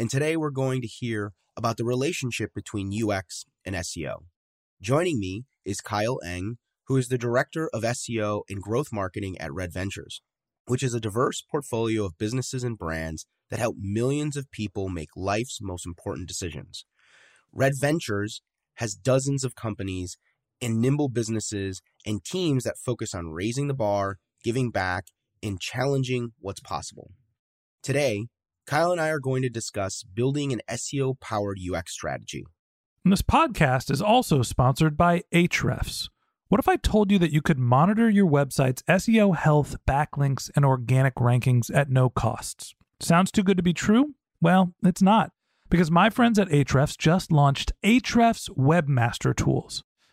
and today we're going to hear about the relationship between UX and SEO. Joining me is Kyle Eng, who is the Director of SEO and Growth Marketing at Red Ventures, which is a diverse portfolio of businesses and brands that help millions of people make life's most important decisions. Red Ventures has dozens of companies and nimble businesses and teams that focus on raising the bar, giving back, and challenging what's possible. Today, Kyle and I are going to discuss building an SEO powered UX strategy. And this podcast is also sponsored by Ahrefs. What if I told you that you could monitor your website's SEO health, backlinks, and organic rankings at no costs? Sounds too good to be true? Well, it's not, because my friends at Ahrefs just launched Ahrefs Webmaster Tools.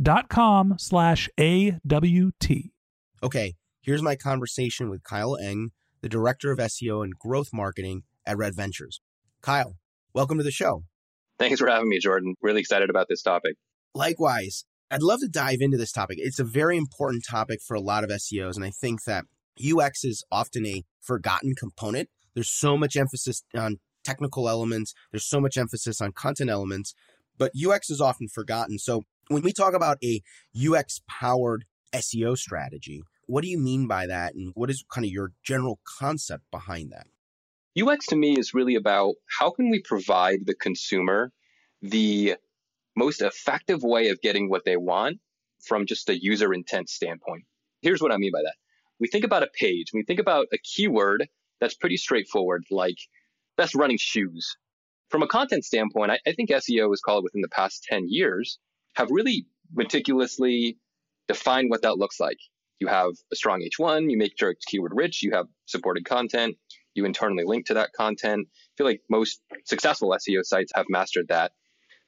dot com slash A-W-T. Okay, here's my conversation with Kyle Eng, the Director of SEO and Growth Marketing at Red Ventures. Kyle, welcome to the show. Thanks for having me, Jordan. Really excited about this topic. Likewise, I'd love to dive into this topic. It's a very important topic for a lot of SEOs, and I think that UX is often a forgotten component. There's so much emphasis on technical elements, there's so much emphasis on content elements, but UX is often forgotten. So when we talk about a UX powered SEO strategy, what do you mean by that? And what is kind of your general concept behind that? UX to me is really about how can we provide the consumer the most effective way of getting what they want from just a user intent standpoint. Here's what I mean by that. We think about a page, we think about a keyword that's pretty straightforward, like best running shoes. From a content standpoint, I, I think SEO is called within the past 10 years, have really meticulously defined what that looks like. You have a strong H1, you make sure it's keyword rich, you have supported content, you internally link to that content. I feel like most successful SEO sites have mastered that.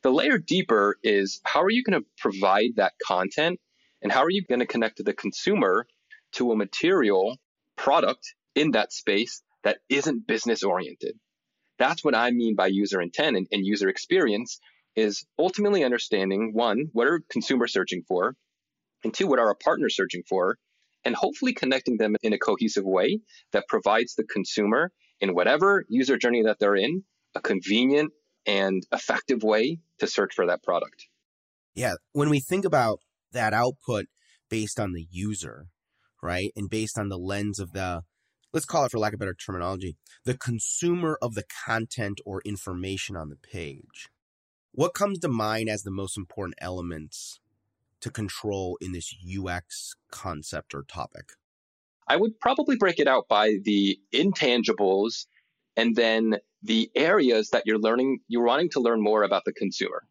The layer deeper is how are you going to provide that content and how are you going to connect to the consumer to a material product in that space that isn't business oriented? That's what I mean by user intent and, and user experience is ultimately understanding one, what are consumers searching for? And two, what are our partners searching for? And hopefully connecting them in a cohesive way that provides the consumer in whatever user journey that they're in a convenient and effective way to search for that product. Yeah. When we think about that output based on the user, right? And based on the lens of the let's call it for lack of better terminology, the consumer of the content or information on the page. What comes to mind as the most important elements to control in this UX concept or topic? I would probably break it out by the intangibles and then the areas that you're learning, you're wanting to learn more about the consumer.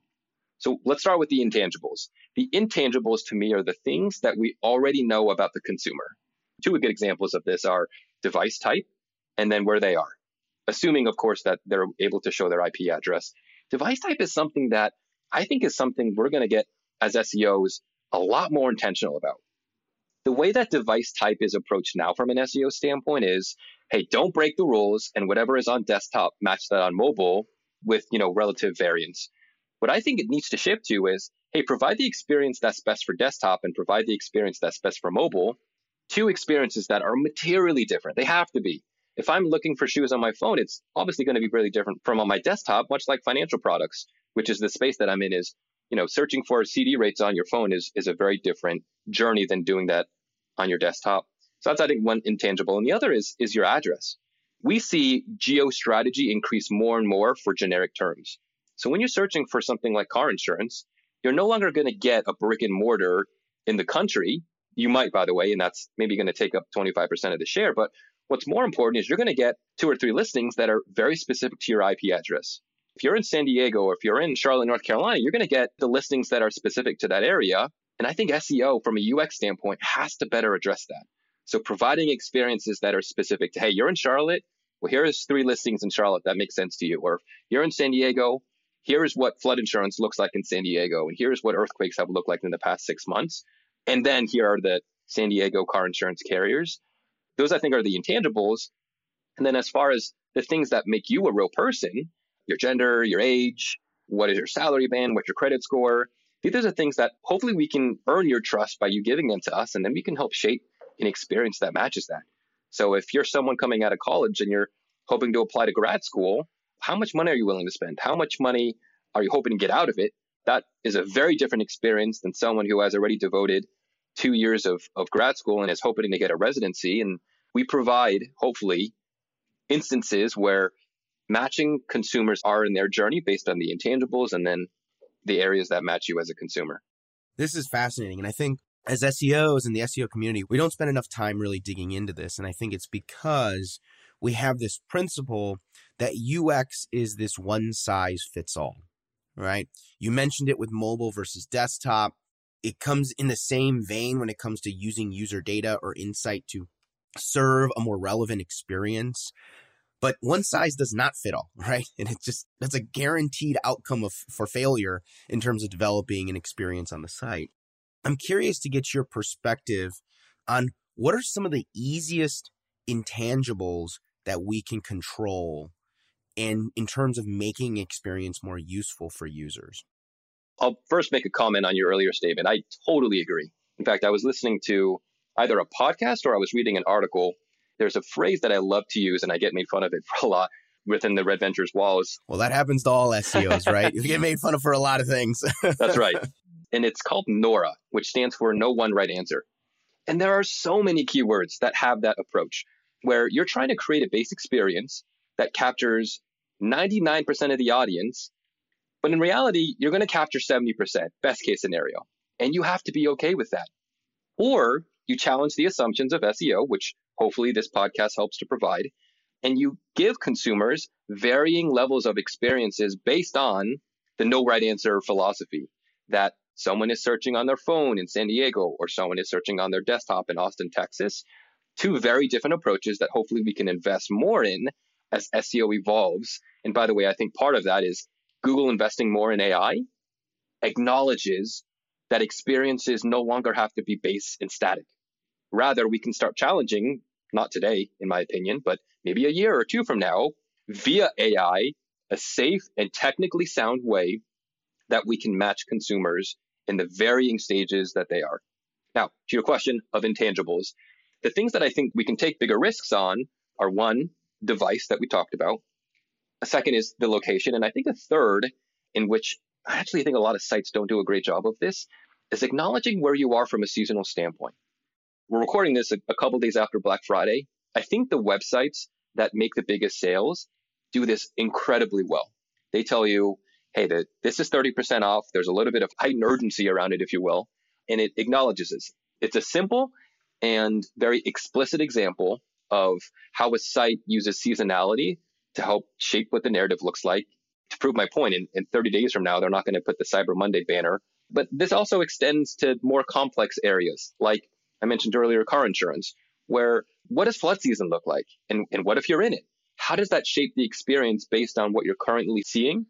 So let's start with the intangibles. The intangibles to me are the things that we already know about the consumer. Two good examples of this are device type and then where they are, assuming, of course, that they're able to show their IP address. Device type is something that I think is something we're going to get as SEOs a lot more intentional about. The way that device type is approached now from an SEO standpoint is, hey, don't break the rules and whatever is on desktop, match that on mobile with, you know, relative variance. What I think it needs to shift to is, hey, provide the experience that's best for desktop and provide the experience that's best for mobile. Two experiences that are materially different. They have to be. If I'm looking for shoes on my phone, it's obviously going to be really different from on my desktop, much like financial products, which is the space that I'm in is, you know, searching for CD rates on your phone is, is a very different journey than doing that on your desktop. So that's, I think, one intangible. And the other is, is your address. We see geo strategy increase more and more for generic terms. So when you're searching for something like car insurance, you're no longer going to get a brick and mortar in the country. You might, by the way, and that's maybe going to take up 25% of the share. But what's more important is you're going to get two or three listings that are very specific to your IP address. If you're in San Diego or if you're in Charlotte, North Carolina, you're going to get the listings that are specific to that area. And I think SEO from a UX standpoint has to better address that. So providing experiences that are specific to, hey, you're in Charlotte. Well, here's three listings in Charlotte that make sense to you. Or you're in San Diego here is what flood insurance looks like in San Diego, and here's what earthquakes have looked like in the past six months. And then here are the San Diego car insurance carriers. Those, I think, are the intangibles. And then as far as the things that make you a real person, your gender, your age, what is your salary band, what's your credit score, these are the things that hopefully we can earn your trust by you giving them to us, and then we can help shape an experience that matches that. So if you're someone coming out of college and you're hoping to apply to grad school, how much money are you willing to spend? How much money are you hoping to get out of it? That is a very different experience than someone who has already devoted two years of, of grad school and is hoping to get a residency. And we provide, hopefully, instances where matching consumers are in their journey based on the intangibles and then the areas that match you as a consumer. This is fascinating. And I think as SEOs in the SEO community, we don't spend enough time really digging into this. And I think it's because we have this principle that UX is this one size fits all, right? You mentioned it with mobile versus desktop. It comes in the same vein when it comes to using user data or insight to serve a more relevant experience. But one size does not fit all, right? And it's just, that's a guaranteed outcome of, for failure in terms of developing an experience on the site. I'm curious to get your perspective on what are some of the easiest intangibles that we can control and in terms of making experience more useful for users? I'll first make a comment on your earlier statement. I totally agree. In fact, I was listening to either a podcast or I was reading an article. There's a phrase that I love to use, and I get made fun of it for a lot within the Red Ventures walls. Well, that happens to all SEOs, right? you get made fun of for a lot of things. That's right. And it's called NORA, which stands for No One Right Answer. And there are so many keywords that have that approach where you're trying to create a base experience that captures 99% of the audience, but in reality, you're going to capture 70%, best case scenario. And you have to be okay with that. Or you challenge the assumptions of SEO, which hopefully this podcast helps to provide, and you give consumers varying levels of experiences based on the no right answer philosophy that someone is searching on their phone in San Diego or someone is searching on their desktop in Austin, Texas. Two very different approaches that hopefully we can invest more in as SEO evolves. And by the way, I think part of that is Google investing more in AI acknowledges that experiences no longer have to be base and static. Rather, we can start challenging, not today, in my opinion, but maybe a year or two from now, via AI, a safe and technically sound way that we can match consumers in the varying stages that they are. Now, to your question of intangibles, the things that I think we can take bigger risks on are one, device that we talked about. A second is the location. And I think a third, in which I actually think a lot of sites don't do a great job of this, is acknowledging where you are from a seasonal standpoint. We're recording this a, a couple days after Black Friday. I think the websites that make the biggest sales do this incredibly well. They tell you, hey, the, this is 30% off. There's a little bit of heightened urgency around it, if you will, and it acknowledges this. It's a simple and very explicit example of how a site uses seasonality to help shape what the narrative looks like. To prove my point, in, in 30 days from now, they're not going to put the Cyber Monday banner. But this also extends to more complex areas, like I mentioned earlier, car insurance, where what does flood season look like? And, and what if you're in it? How does that shape the experience based on what you're currently seeing?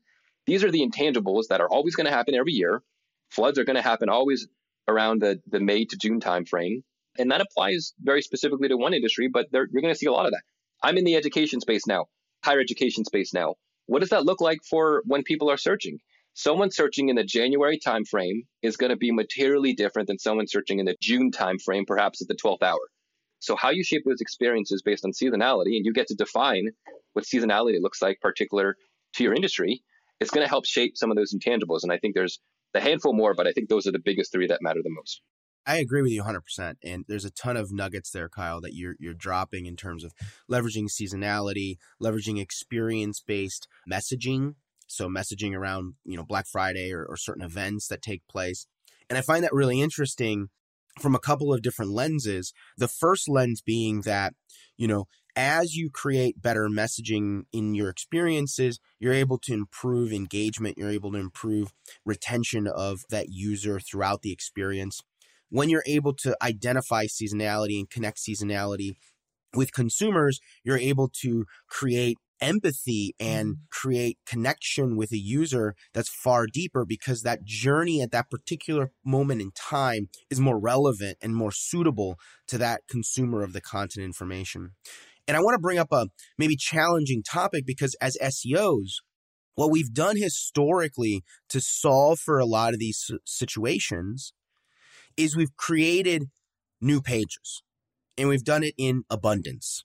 These are the intangibles that are always going to happen every year. Floods are going to happen always around the, the May to June timeframe. And that applies very specifically to one industry, but you're going to see a lot of that. I'm in the education space now, higher education space now. What does that look like for when people are searching? Someone searching in the January timeframe is going to be materially different than someone searching in the June timeframe, perhaps at the 12th hour. So how you shape those experiences based on seasonality, and you get to define what seasonality looks like particular to your industry, it's going to help shape some of those intangibles. And I think there's a handful more, but I think those are the biggest three that matter the most. I agree with you 100%. And there's a ton of nuggets there, Kyle, that you're, you're dropping in terms of leveraging seasonality, leveraging experience based messaging. So, messaging around, you know, Black Friday or, or certain events that take place. And I find that really interesting from a couple of different lenses. The first lens being that, you know, as you create better messaging in your experiences, you're able to improve engagement, you're able to improve retention of that user throughout the experience when you're able to identify seasonality and connect seasonality with consumers, you're able to create empathy and mm-hmm. create connection with a user that's far deeper because that journey at that particular moment in time is more relevant and more suitable to that consumer of the content information. And I want to bring up a maybe challenging topic because as SEOs, what we've done historically to solve for a lot of these situations is we've created new pages and we've done it in abundance.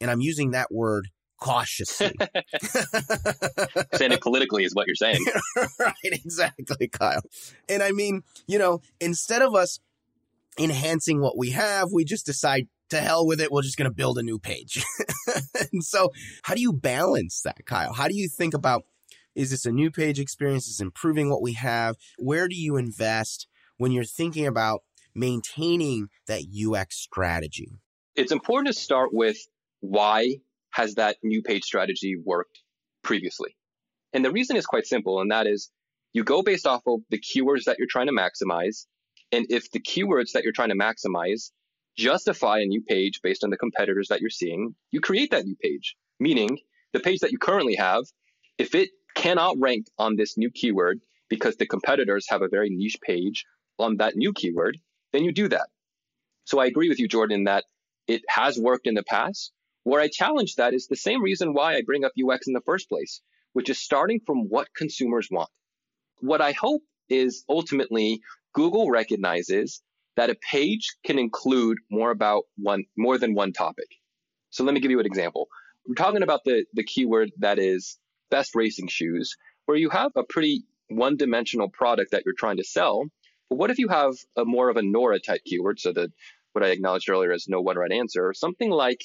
And I'm using that word cautiously. saying it politically is what you're saying. right, exactly, Kyle. And I mean, you know, instead of us enhancing what we have, we just decide to hell with it. We're just going to build a new page. and so, how do you balance that, Kyle? How do you think about is this a new page experience? Is improving what we have? Where do you invest? When you're thinking about maintaining that UX strategy? It's important to start with why has that new page strategy worked previously? And the reason is quite simple, and that is you go based off of the keywords that you're trying to maximize. And if the keywords that you're trying to maximize justify a new page based on the competitors that you're seeing, you create that new page. Meaning, the page that you currently have, if it cannot rank on this new keyword because the competitors have a very niche page on that new keyword, then you do that. So I agree with you, Jordan, that it has worked in the past. Where I challenge that is the same reason why I bring up UX in the first place, which is starting from what consumers want. What I hope is ultimately Google recognizes that a page can include more about one, more than one topic. So let me give you an example. We're talking about the, the keyword that is best racing shoes, where you have a pretty one dimensional product that you're trying to sell. But what if you have a more of a Nora type keyword? So that what I acknowledged earlier is no one right answer, something like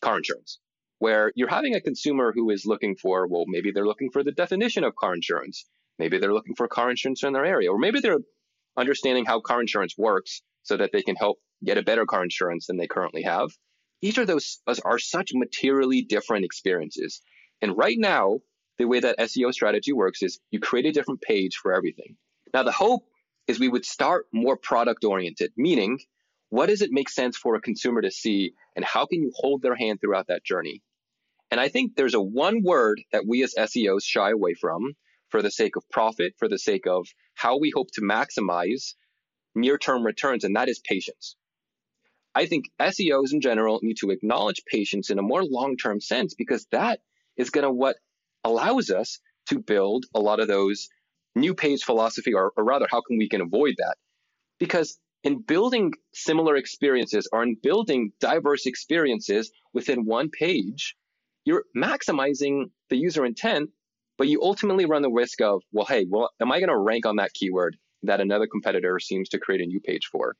car insurance, where you're having a consumer who is looking for, well, maybe they're looking for the definition of car insurance. Maybe they're looking for car insurance in their area, or maybe they're understanding how car insurance works so that they can help get a better car insurance than they currently have. Each of those are such materially different experiences. And right now, the way that SEO strategy works is you create a different page for everything. Now, the hope is we would start more product oriented, meaning what does it make sense for a consumer to see and how can you hold their hand throughout that journey? And I think there's a one word that we as SEOs shy away from for the sake of profit, for the sake of how we hope to maximize near term returns, and that is patience. I think SEOs in general need to acknowledge patience in a more long term sense because that is going to what allows us to build a lot of those new page philosophy, or, or rather, how can we can avoid that? Because in building similar experiences or in building diverse experiences within one page, you're maximizing the user intent, but you ultimately run the risk of, well, hey, well, am I going to rank on that keyword that another competitor seems to create a new page for?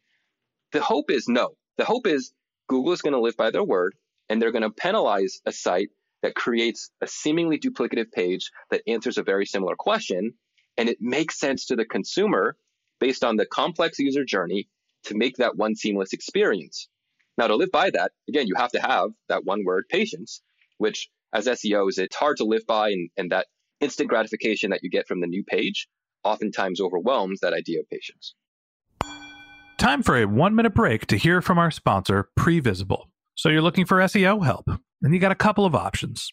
The hope is no. The hope is Google is going to live by their word and they're going to penalize a site that creates a seemingly duplicative page that answers a very similar question. And it makes sense to the consumer based on the complex user journey to make that one seamless experience. Now, to live by that, again, you have to have that one word patience, which as SEOs, it's hard to live by. And, and that instant gratification that you get from the new page oftentimes overwhelms that idea of patience. Time for a one minute break to hear from our sponsor, Previsible. So you're looking for SEO help, and you got a couple of options.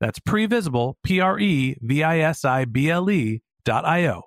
that's previsible, P R E V I S I B L E dot I O.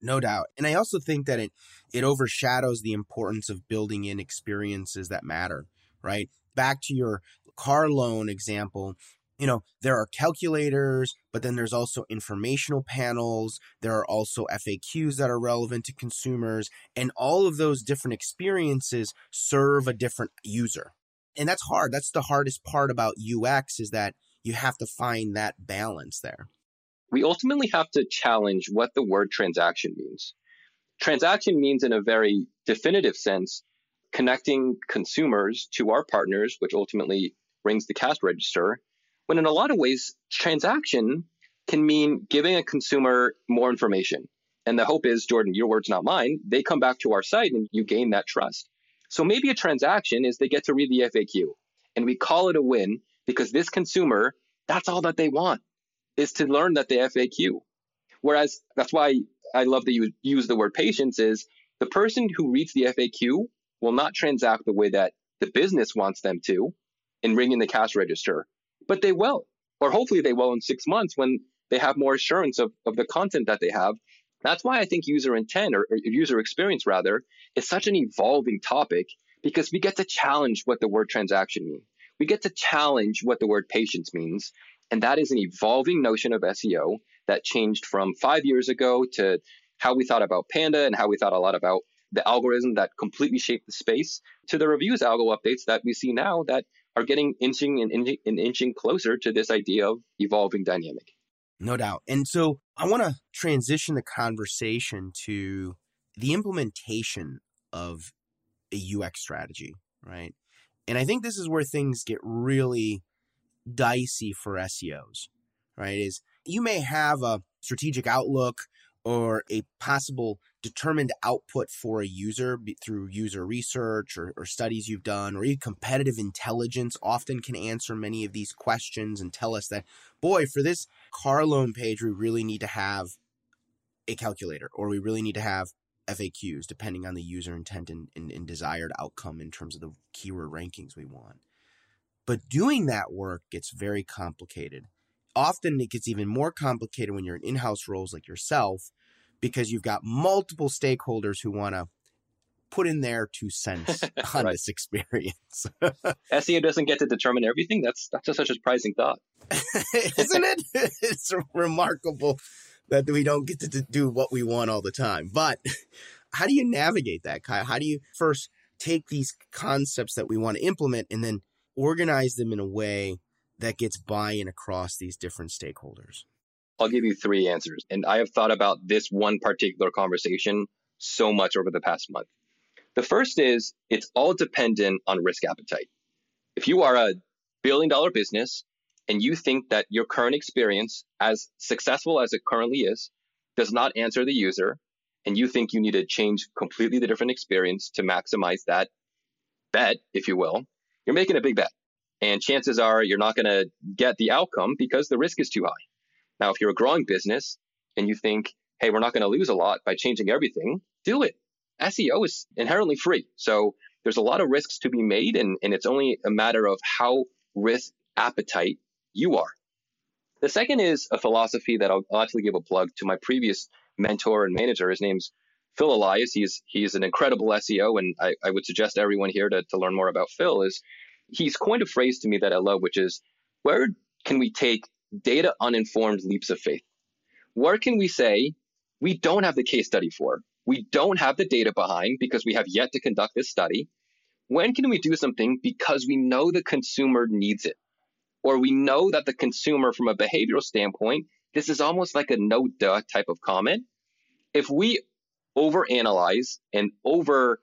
No doubt. And I also think that it it overshadows the importance of building in experiences that matter, right? Back to your car loan example, you know, there are calculators, but then there's also informational panels. There are also FAQs that are relevant to consumers, and all of those different experiences serve a different user, and that's hard. That's the hardest part about UX is that you have to find that balance there. We ultimately have to challenge what the word transaction means. Transaction means, in a very definitive sense, connecting consumers to our partners, which ultimately rings the cash register. When in a lot of ways, transaction can mean giving a consumer more information. And the hope is, Jordan, your words, not mine, they come back to our site and you gain that trust. So maybe a transaction is they get to read the FAQ and we call it a win because this consumer, that's all that they want is to learn that the FAQ. Whereas that's why I love that you use the word patience is the person who reads the FAQ will not transact the way that the business wants them to in ringing the cash register, but they will, or hopefully they will in six months when they have more assurance of, of the content that they have that's why I think user intent or, or user experience rather is such an evolving topic because we get to challenge what the word transaction means. We get to challenge what the word patience means. And that is an evolving notion of SEO that changed from five years ago to how we thought about Panda and how we thought a lot about the algorithm that completely shaped the space to the reviews algo updates that we see now that are getting inching and inching, and inching closer to this idea of evolving dynamic. No doubt. And so I want to transition the conversation to the implementation of a UX strategy, right? And I think this is where things get really dicey for SEOs, right? Is you may have a strategic outlook or a possible determined output for a user through user research or, or, studies you've done, or even competitive intelligence often can answer many of these questions and tell us that, boy, for this car loan page, we really need to have a calculator or we really need to have FAQs depending on the user intent and, and, and desired outcome in terms of the keyword rankings we want. But doing that work gets very complicated. Often it gets even more complicated when you're in in house roles like yourself because you've got multiple stakeholders who want to put in their two cents on right. this experience. SEO doesn't get to determine everything. That's that's just such a surprising thought, isn't it? It's remarkable that we don't get to do what we want all the time. But how do you navigate that, Kyle? How do you first take these concepts that we want to implement and then organize them in a way that gets buy-in across these different stakeholders? I'll give you three answers. And I have thought about this one particular conversation so much over the past month. The first is it's all dependent on risk appetite. If you are a billion dollar business and you think that your current experience, as successful as it currently is, does not answer the user, and you think you need to change completely the different experience to maximize that bet, if you will, you're making a big bet. And chances are you're not going to get the outcome because the risk is too high. Now, if you're a growing business and you think, hey, we're not going to lose a lot by changing everything, do it. SEO is inherently free. So there's a lot of risks to be made, and, and it's only a matter of how risk appetite you are. The second is a philosophy that I'll, I'll actually give a plug to my previous mentor and manager. His name's Phil Elias. He's he's an incredible SEO, and I, I would suggest everyone here to, to learn more about Phil is he's coined a phrase to me that I love, which is where can we take data uninformed leaps of faith? Where can we say we don't have the case study for? We don't have the data behind because we have yet to conduct this study. When can we do something because we know the consumer needs it? Or we know that the consumer, from a behavioral standpoint, this is almost like a no duh type of comment. If we overanalyze and over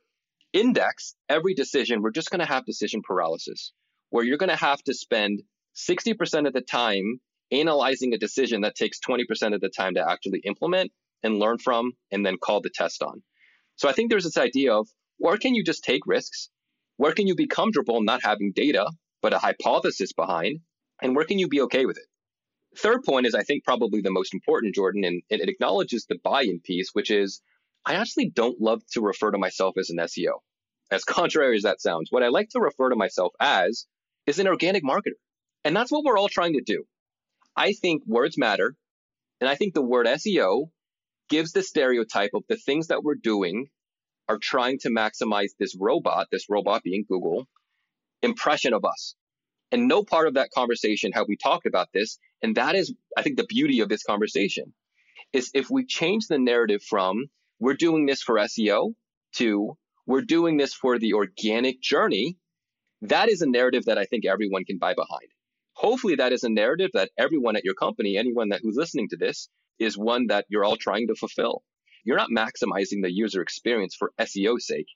index every decision, we're just going to have decision paralysis, where you're going to have to spend 60% of the time analyzing a decision that takes 20% of the time to actually implement and learn from and then call the test on. So I think there's this idea of where can you just take risks? Where can you be comfortable not having data, but a hypothesis behind? And where can you be okay with it? Third point is, I think, probably the most important, Jordan, and it acknowledges the buy in piece, which is I actually don't love to refer to myself as an SEO. As contrary as that sounds, what I like to refer to myself as is an organic marketer. And that's what we're all trying to do. I think words matter. And I think the word SEO gives the stereotype of the things that we're doing are trying to maximize this robot, this robot being Google, impression of us. And no part of that conversation have we talked about this. And that is, I think, the beauty of this conversation is if we change the narrative from we're doing this for SEO to we're doing this for the organic journey, that is a narrative that I think everyone can buy behind. Hopefully, that is a narrative that everyone at your company, anyone that who's listening to this, is one that you're all trying to fulfill. You're not maximizing the user experience for SEO sake.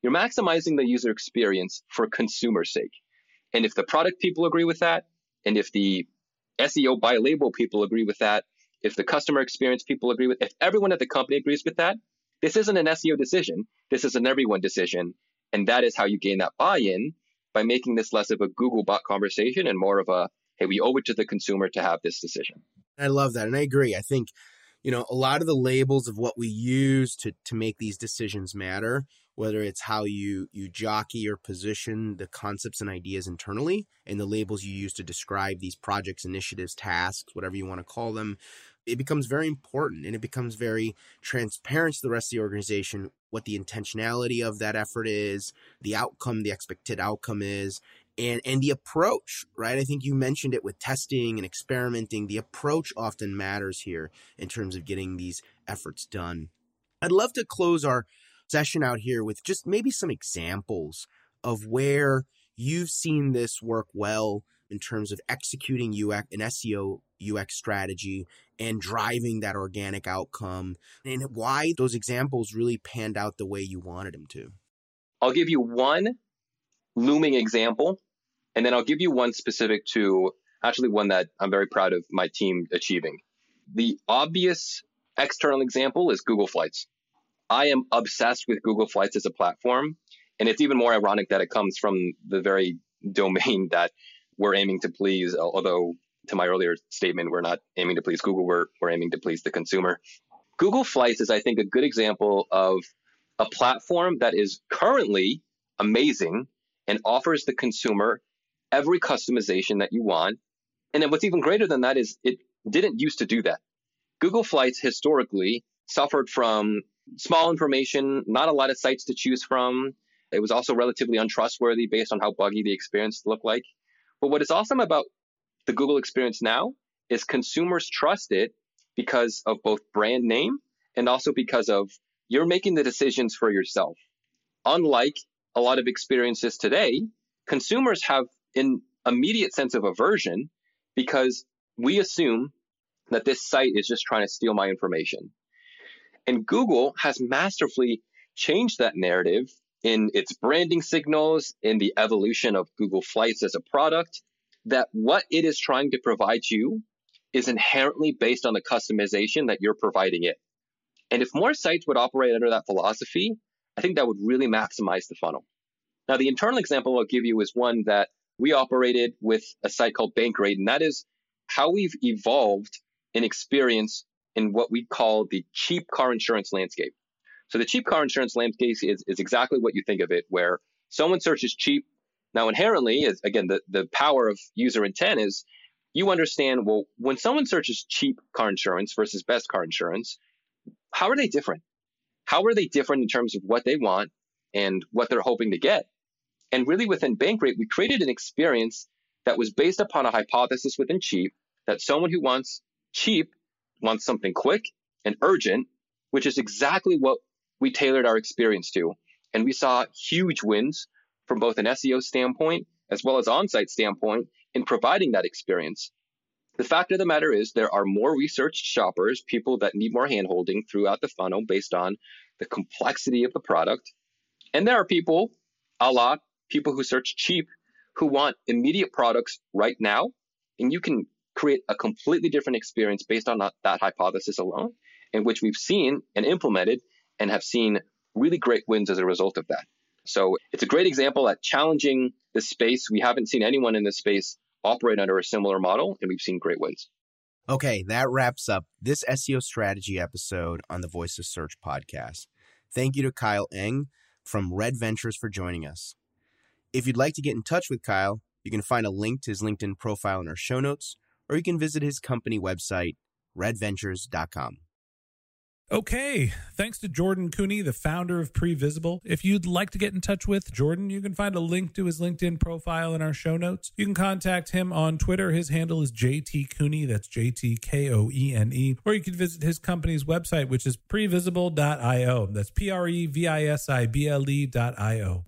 You're maximizing the user experience for consumer sake. And if the product people agree with that, and if the SEO buy label people agree with that, if the customer experience people agree with, if everyone at the company agrees with that, this isn't an SEO decision. This is an everyone decision. And that is how you gain that buy-in by making this less of a Google bot conversation and more of a, hey, we owe it to the consumer to have this decision. I love that. And I agree. I think, you know, a lot of the labels of what we use to to make these decisions matter, whether it's how you you jockey or position the concepts and ideas internally and the labels you use to describe these projects, initiatives, tasks, whatever you want to call them, it becomes very important and it becomes very transparent to the rest of the organization what the intentionality of that effort is, the outcome, the expected outcome is, and and the approach right? I think you mentioned it with testing and experimenting. The approach often matters here in terms of getting these efforts done. I'd love to close our session out here with just maybe some examples of where you've seen this work well in terms of executing UX an SEO UX strategy and driving that organic outcome and why those examples really panned out the way you wanted them to. I'll give you one looming example and then I'll give you one specific to actually one that I'm very proud of my team achieving. The obvious external example is Google Flights. I am obsessed with Google Flights as a platform. And it's even more ironic that it comes from the very domain that we're aiming to please, although to my earlier statement, we're not aiming to please Google, we're, we're aiming to please the consumer. Google Flights is, I think, a good example of a platform that is currently amazing and offers the consumer every customization that you want. And then what's even greater than that is it didn't used to do that. Google Flights historically suffered from small information, not a lot of sites to choose from. It was also relatively untrustworthy based on how buggy the experience looked like. But what is awesome about the Google experience now is consumers trust it because of both brand name and also because of you're making the decisions for yourself. Unlike a lot of experiences today, consumers have an immediate sense of aversion because we assume that this site is just trying to steal my information. And Google has masterfully changed that narrative in its branding signals, in the evolution of Google Flights as a product, that what it is trying to provide you is inherently based on the customization that you're providing it. And if more sites would operate under that philosophy, I think that would really maximize the funnel. Now, the internal example I'll give you is one that we operated with a site called Bankrate, and that is how we've evolved an experience in what we call the cheap car insurance landscape. So the cheap car insurance landscape is, is exactly what you think of it, where someone searches cheap. Now, inherently, is again, the, the power of user intent is you understand, well, when someone searches cheap car insurance versus best car insurance, how are they different? How are they different in terms of what they want and what they're hoping to get? And really within Bankrate, we created an experience that was based upon a hypothesis within cheap that someone who wants cheap wants something quick and urgent, which is exactly what we tailored our experience to. And we saw huge wins from both an SEO standpoint as well as on-site standpoint in providing that experience. The fact of the matter is there are more researched shoppers, people that need more handholding throughout the funnel based on the complexity of the product. And there are people, a lot, people who search cheap, who want immediate products right now. And you can create a completely different experience based on that, that hypothesis alone, in which we've seen and implemented and have seen really great wins as a result of that. So it's a great example at challenging the space. We haven't seen anyone in this space operate under a similar model, and we've seen great wins. Okay, that wraps up this SEO strategy episode on the Voice of Search podcast. Thank you to Kyle Eng from Red Ventures for joining us. If you'd like to get in touch with Kyle, you can find a link to his LinkedIn profile in our show notes, or you can visit his company website, redventures.com. Okay, thanks to Jordan Koene, the founder of Previsible. If you'd like to get in touch with Jordan, you can find a link to his LinkedIn profile in our show notes. You can contact him on Twitter. His handle is JT Koene, that's J T K O E N E. Or you can visit his company's website, which is previsible.io. That's P R E V I S I B L E.io.